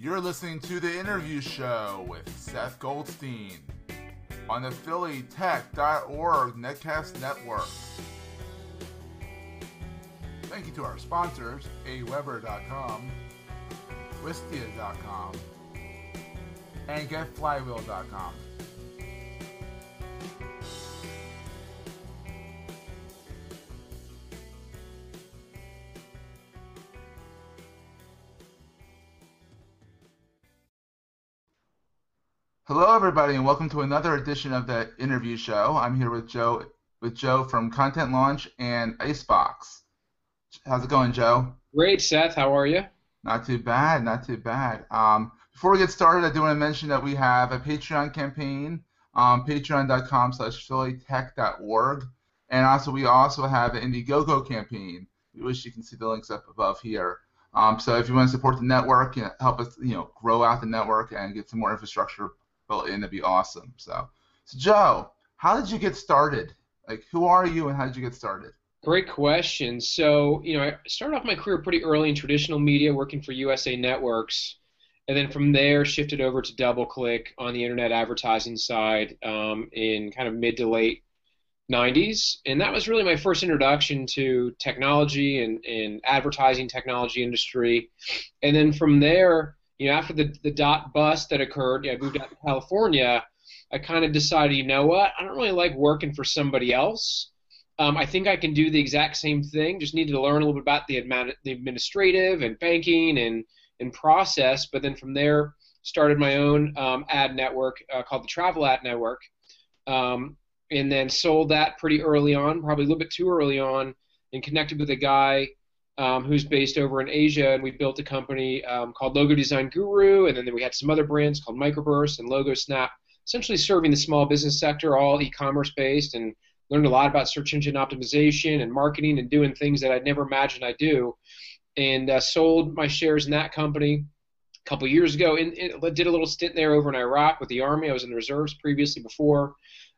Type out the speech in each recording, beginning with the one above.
You're listening to The Interview Show with Seth Goldstein on the PhillyTech.org Netcast Network. Thank you to our sponsors, aweber.com, Wistia.com, and GetFlywheel.com. Hello, everybody, and welcome to another edition of the Interview Show. I'm here with Joe, with Joe from Content Launch and Isebox. How's it going, Joe? Great, Seth. How are you? Not too bad, not too bad. Um, before we get started, I do want to mention that we have a Patreon campaign, um, patreon.com slash phillytech.org, and also we also have an Indiegogo campaign. We wish you can see the links up above here. Um, so if you want to support the network, you know, help us, you know, grow out the network and get some more infrastructure built in, that'd be awesome. So, so Joe, how did you get started? Like, who are you and how did you get started? Great question. So, you know, I started off my career pretty early in traditional media, working for USA Networks, and then from there shifted over to DoubleClick on the internet advertising side um, in kind of mid to late 90s, and that was really my first introduction to technology and, and advertising technology industry. And then from there, you know, after the, the dot bust that occurred, I moved out to California. I kind of decided, you know what, I don't really like working for somebody else. Um, I think I can do the exact same thing. Just needed to learn a little bit about the, admin, the administrative and banking and and process. But then from there, started my own um, ad network uh, called the Travel Ad Network, um, and then sold that pretty early on, probably a little bit too early on, and connected with a guy um, who's based over in Asia, and we built a company um, called Logo Design Guru, and then we had some other brands called Microburst and Logo Snap, essentially serving the small business sector, all e-commerce based, and learned a lot about search engine optimization and marketing and doing things that I'd never imagined I'd do. And uh, sold my shares in that company a couple years ago. And, did a little stint there over in Iraq with the Army. I was in the reserves previously before.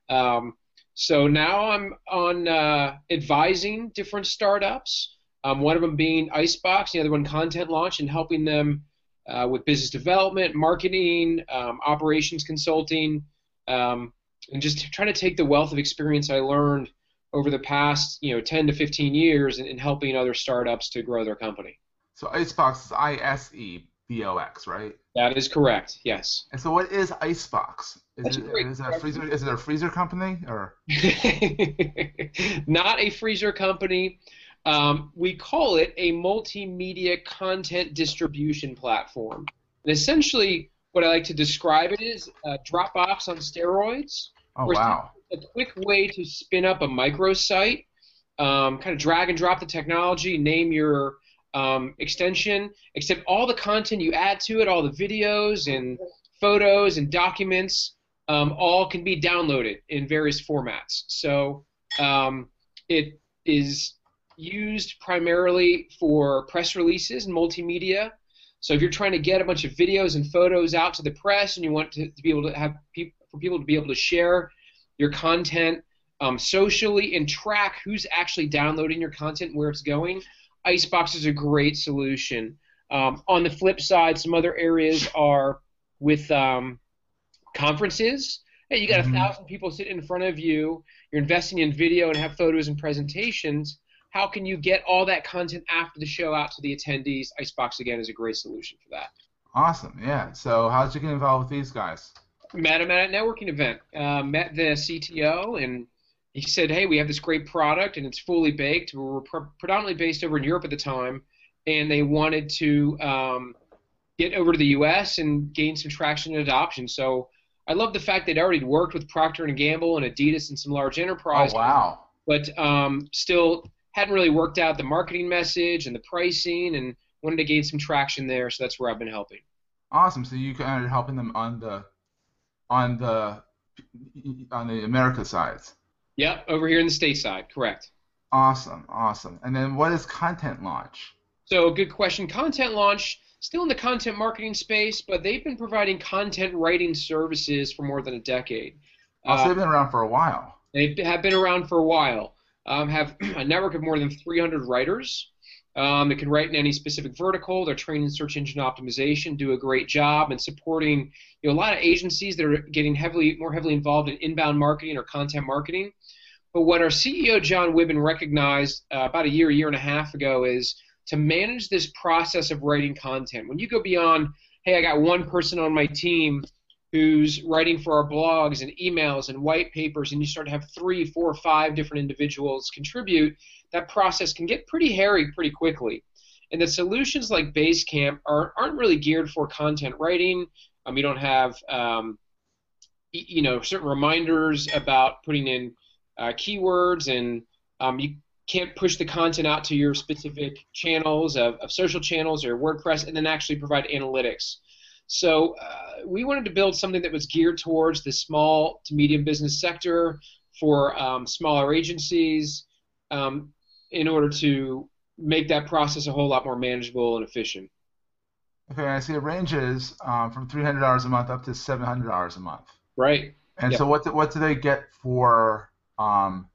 Um, so now I'm on uh, advising different startups. Um, one of them being Isebox, the other one Content Launch, and helping them uh, with business development, marketing, um, operations consulting, um, and just trying to take the wealth of experience I learned over the past, you know, 10 to 15 years in, in helping other startups to grow their company. So Isebox is I S E B O X, right? That is correct. Yes. And so, what is Isebox? Is it, is it a freezer? Is it a freezer company or? Not a freezer company. Um, we call it a multimedia content distribution platform. And essentially, what I like to describe it is a Dropbox on steroids. Oh, wow. A quick way to spin up a microsite, um, kind of drag and drop the technology, name your um, extension, except all the content you add to it, all the videos and photos and documents, um, all can be downloaded in various formats. So um, it is used primarily for press releases and multimedia. So if you're trying to get a bunch of videos and photos out to the press and you want to, to be able to have people for people to be able to share your content um, socially and track who's actually downloading your content, where it's going, Isebox is a great solution. Um, on the flip side, some other areas are with um, conferences. Hey, you got mm-hmm. a thousand people sitting in front of you. You're investing in video and have photos and presentations how can you get all that content after the show out to the attendees? Isebox again is a great solution for that. Awesome, yeah. So how did you get involved with these guys? Met him at a networking event. Uh, met the CTO, and he said, "Hey, we have this great product, and it's fully baked. We were pre- predominantly based over in Europe at the time, and they wanted to um, get over to the U.S. and gain some traction and adoption. So." I love the fact they'd already worked with Procter and Gamble and Adidas and some large enterprises. Oh wow! But um, still hadn't really worked out the marketing message and the pricing and wanted to gain some traction there. So that's where I've been helping. Awesome. So you kind of helping them on the on the on the America side. Yep, over here in the state side, correct. Awesome, awesome. And then what is content launch? So good question. Content launch still in the content marketing space, but they've been providing content writing services for more than a decade. Oh, so they've uh, been around for a while. They have been around for a while um, have a network of more than 300 writers. Um, it can write in any specific vertical. They're trained in search engine optimization, do a great job, and supporting you know a lot of agencies that are getting heavily more heavily involved in inbound marketing or content marketing. But what our CEO Jon Wuebben recognized uh, about a year, a year and a half ago is to manage this process of writing content. When you go beyond, hey, I got one person on my team who's writing for our blogs and emails and white papers, and you start to have three, four, five different individuals contribute, that process can get pretty hairy pretty quickly. And the solutions like Basecamp are, aren't really geared for content writing. Um, you don't have um, you know certain reminders about putting in uh, keywords, and um, you can't push the content out to your specific channels of, of social channels or WordPress, and then actually provide analytics. So uh, we wanted to build something that was geared towards the small to medium business sector for um, smaller agencies um, in order to make that process a whole lot more manageable and efficient. Okay, I see it ranges um, from three hundred dollars a month up to seven hundred dollars a month. Right. And so what do, what do they get for um,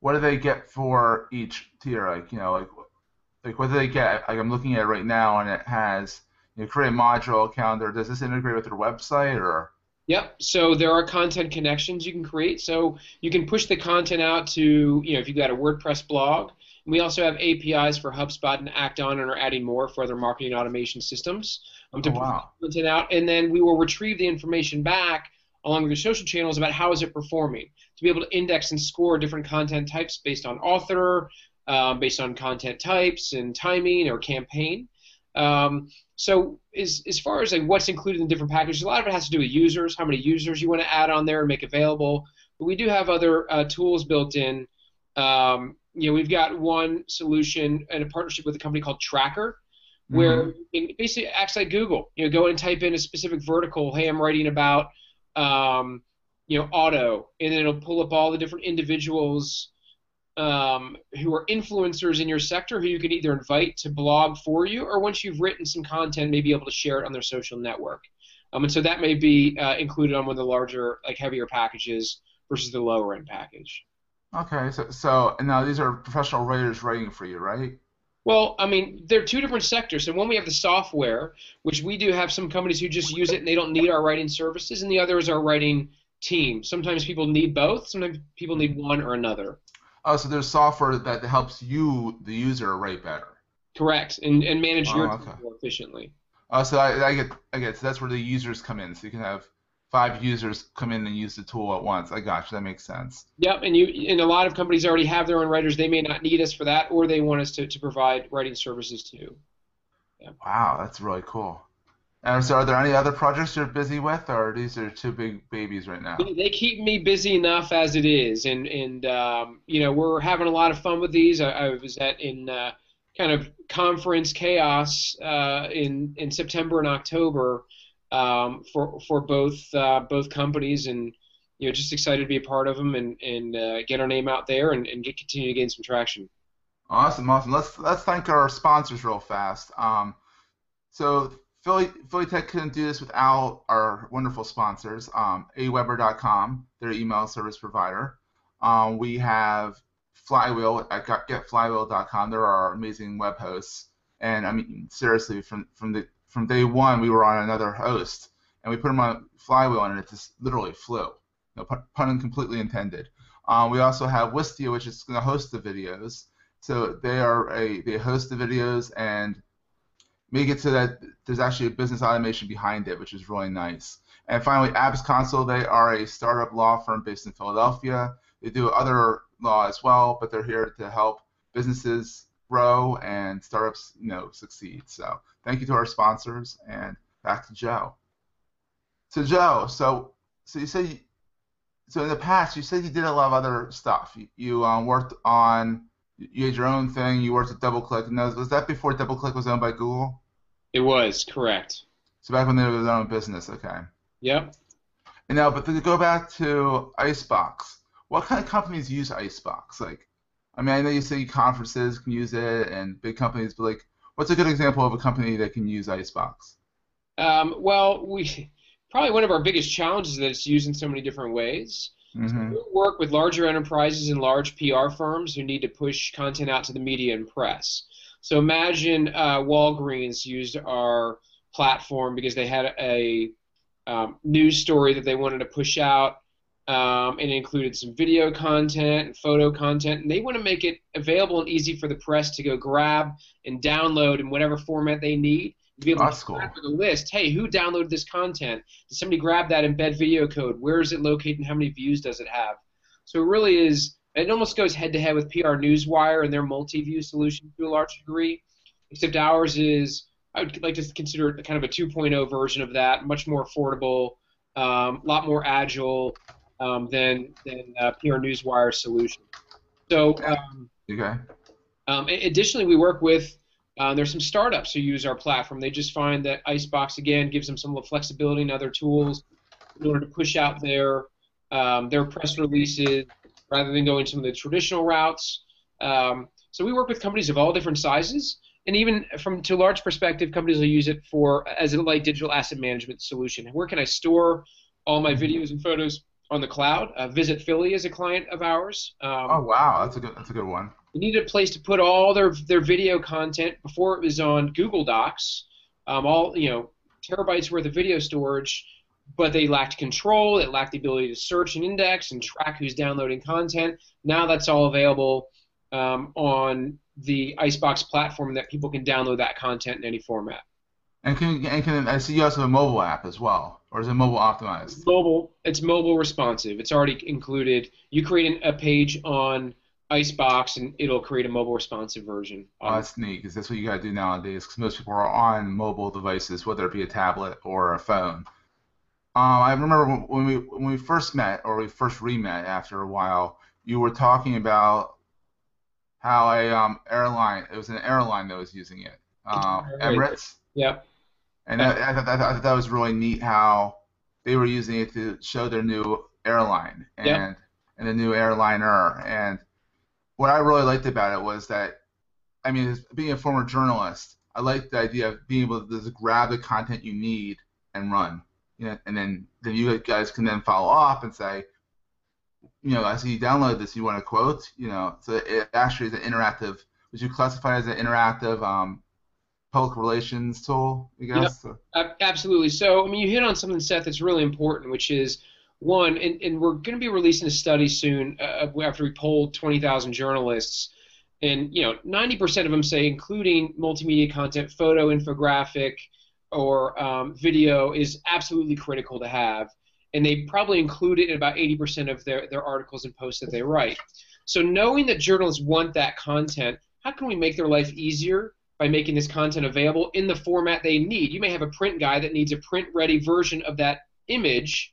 what do they get for each tier? Like you know like like what do they get? Like I'm looking at it right now and it has you create a module calendar. Does this integrate with your website or? Yep. So there are content connections you can create. So you can push the content out to, you know, if you've got a WordPress blog. we also have APIs for HubSpot and Act-On and are adding more for other marketing automation systems um, to oh, wow. push content out. And then we will retrieve the information back along with your social channels about how is it performing to be able to index and score different content types based on author, um, based on content types and timing or campaign. Um, so as, as far as like what's included in different packages, a lot of it has to do with users, how many users you want to add on there and make available. But we do have other uh, tools built in. Um, you know, we've got one solution in a partnership with a company called Traackr, where mm-hmm. it basically acts like Google. You know, go and type in a specific vertical. Hey, I'm writing about um, you know auto, and then it'll pull up all the different individuals um, who are influencers in your sector who you can either invite to blog for you or once you've written some content, may be able to share it on their social network. Um, and so that may be uh, included on one of the larger, like heavier packages versus the lower end package. Okay, so so now these are professional writers writing for you, right? Well, I mean, there are two different sectors. So one we have the software, which we do have some companies who just use it and they don't need our writing services, and the other is our writing team. Sometimes people need both. Sometimes people need one or another. Oh, so there's software that helps you, the user, write better. Correct, and, and manage oh, your okay. more efficiently. Oh, so I, I, get I get so that's where the users come in. So you can have five users come in and use the tool at once. I got you. That makes sense. Yep, and you and a lot of companies already have their own writers. They may not need us for that, or they want us to, to provide writing services too. Yeah. Wow, that's really cool. And so, are there any other projects you're busy with, or these are two big babies right now? They keep me busy enough as it is, and and um, you know we're having a lot of fun with these. I, I was at in uh, kind of conference chaos uh, in in September and October um, for for both uh, both companies, and you know just excited to be a part of them and and uh, get our name out there and, and get continue to gain some traction. Awesome, awesome. Let's let's thank our sponsors real fast. Um, so Philly, Philly Tech couldn't do this without our wonderful sponsors, um, aweber.com, their email service provider. Um, we have Flywheel at getflywheel.com. They're our amazing web hosts. And I mean, seriously, from from the from day one, we were on another host, and we put them on Flywheel, and it just literally flew. No pun, completely intended. Um, we also have Wistia, which is going to host the videos. So they are a they host the videos and make it so that there's actually a business automation behind it, which is really nice. And finally, Abs Console, they are a startup law firm based in Philadelphia. They do other law as well, but they're here to help businesses grow and startups, you know, succeed. So thank you to our sponsors, and back to Joe. So Joe, so so you said, so in the past you said you did a lot of other stuff. You, you um, worked on, you had your own thing. You worked at DoubleClick. And was that before DoubleClick was owned by Google? It was correct. So back when they were their own business, okay. Yep. And now, but to go back to Isebox, what kind of companies use Isebox? Like, I mean, I know you say conferences can use it and big companies, but like, what's a good example of a company that can use Isebox? Um, well, we probably one of our biggest challenges is that it's used in so many different ways. Mm-hmm. So we work with larger enterprises and large PR firms who need to push content out to the media and press. So imagine uh, Walgreens used our platform because they had a um, news story that they wanted to push out, um, and it included some video content and photo content, and they want to make it available and easy for the press to go grab and download in whatever format they need. To be able That's to cool. a list. Hey, who downloaded this content? Did somebody grab that embed video code? Where is it located, and how many views does it have? So it really is. It almost goes head to head with PR Newswire and their MultiVu solution to a large degree, except ours is I would like to consider it kind of a 2.0 version of that, much more affordable, a um, lot more agile um, than than uh, PR Newswire solution. So um, Okay. um, additionally, we work with uh, there's some startups who use our platform. They just find that Isebox again gives them some flexibility and other tools in order to push out their um, their press releases rather than going some of the traditional routes. Um, so we work with companies of all different sizes, and even from to a large perspective, companies will use it for as a light digital asset management solution. Where can I store all my videos and photos on the cloud? Uh, Visit Philly is a client of ours. Um, Oh wow, that's a good that's a good one. they needed a place to put all their their video content before it was on Google Docs, um, all you know terabytes worth of video storage, but they lacked control. It lacked the ability to search and index and track who's downloading content. Now that's all available um, on the Isebox platform that people can download that content in any format. And can and can I see you also have a mobile app as well, or is it mobile optimized? Mobile, it's mobile responsive. It's already included. You create an- a page on Isebox and it'll create a mobile responsive version. Oh, that's neat because that's what you gotta do nowadays. Because most people are on mobile devices, whether it be a tablet or a phone. Um, I remember when- we when we first met, or we first re-met after a while, you were talking about how a um, airline, it was an airline that was using it, um, Emirates, Yep. and I, I, thought, I thought that was really neat how they were using it to show their new airline and Yep. and the new airliner. And what I really liked about it was that, I mean, as being a former journalist, I liked the idea of being able to just grab the content you need and run. You know, and then then you guys can then follow up and say, you know, I see you download this. You want a quote? You know, so it actually is an interactive. Would you classify it as an interactive um, public relations tool? I guess. So- Ab- Absolutely. So, I mean, you hit on something, Seth, that's really important, which is one, and, and we're going to be releasing a study soon uh, after we polled 20,000 journalists. And, you know, 90% of them say including multimedia content, photo, infographic, or um, video is absolutely critical to have. And they probably include it in about 80% of their, their articles and posts that they write. So, knowing that journalists want that content, how can we make their life easier by making this content available in the format they need. You may have a print guy that needs a print ready version of that image,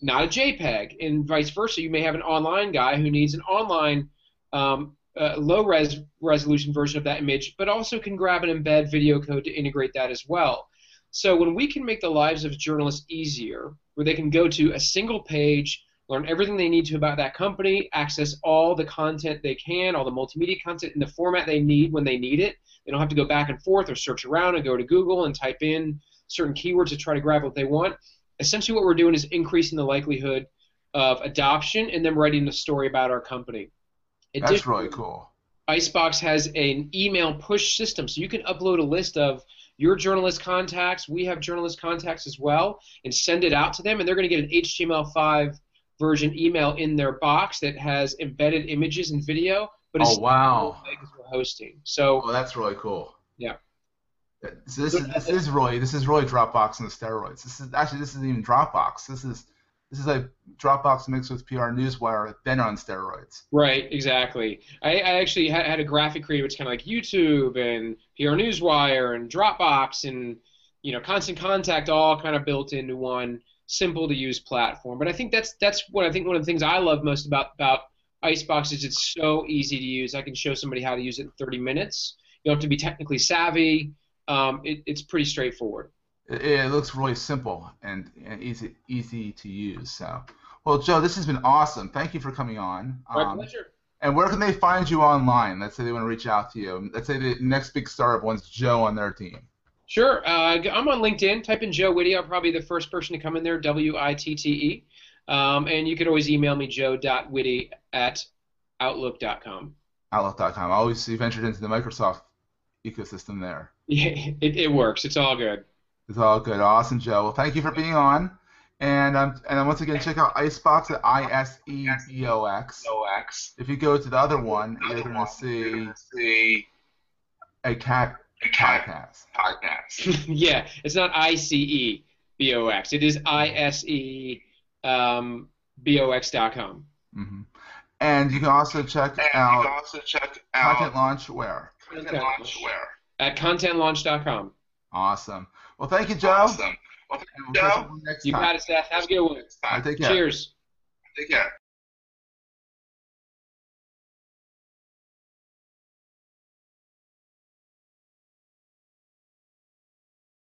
not a JPEG, and vice versa. You may have an online guy who needs an online um, uh, low res resolution version of that image, but also can grab an embed video code to integrate that as well. So when we can make the lives of journalists easier, where they can go to a single page, learn everything they need to about that company, access all the content they can, all the multimedia content in the format they need when they need it. They don't have to go back and forth or search around and go to Google and type in certain keywords to try to grab what they want. Essentially, what we're doing is increasing the likelihood of adoption and them writing a story about our company. That's really cool. Isebox has an email push system, so you can upload a list of your journalist contacts. We have journalist contacts as well, and send it out to them, and they're going to get an HTML5 version email in their box that has embedded images and video, but it's Oh wow. we're hosting. So Oh, that's really cool. Yeah. So this is this is really this is really Dropbox on the steroids. This is actually this isn't even Dropbox. This is this is like Dropbox mixed with PR Newswire, then on steroids. Right, exactly. I, I actually had, had a graphic creator, which kind of like YouTube and PR Newswire and Dropbox and you know Constant Contact, all kind of built into one simple to use platform. But I think that's that's what I think one of the things I love most about about Isebox is it's so easy to use. I can show somebody how to use it in 30 minutes. You don't have to be technically savvy. Um, it, it's pretty straightforward. It, it looks really simple and, and easy easy to use. So, well, Joe, this has been awesome. Thank you for coming on. My Um, pleasure. and where can they find you online? Let's say they want to reach out to you. Let's say the next big startup wants Joe on their team. Sure. Uh, I'm on LinkedIn. Type in Joe Witte. I'm probably the first person to come in there, W I T T E. Um, and you could always email me, joe.witte at outlook.com. Outlook.com. I always ventured into the Microsoft ecosystem there. Yeah, it, it works. It's all good. It's all good. Awesome, Joe. Well, thank you for being on. And um, and once again, check out Isebox at I S E B O X. If you go to the other one, you're going to see a cat podcast. Podcast. yeah, it's not I C E B O X. It is I S E um, B O X dot com. hmm And you can also check And out you can also check out Content Launch where. Content Launch where. At contentlaunch.com. Awesome. Well, thank you, Joe. Awesome. Well, And we'll Joe. up next You got it, Seth. Have a good one. All right, take care. Cheers. Take care.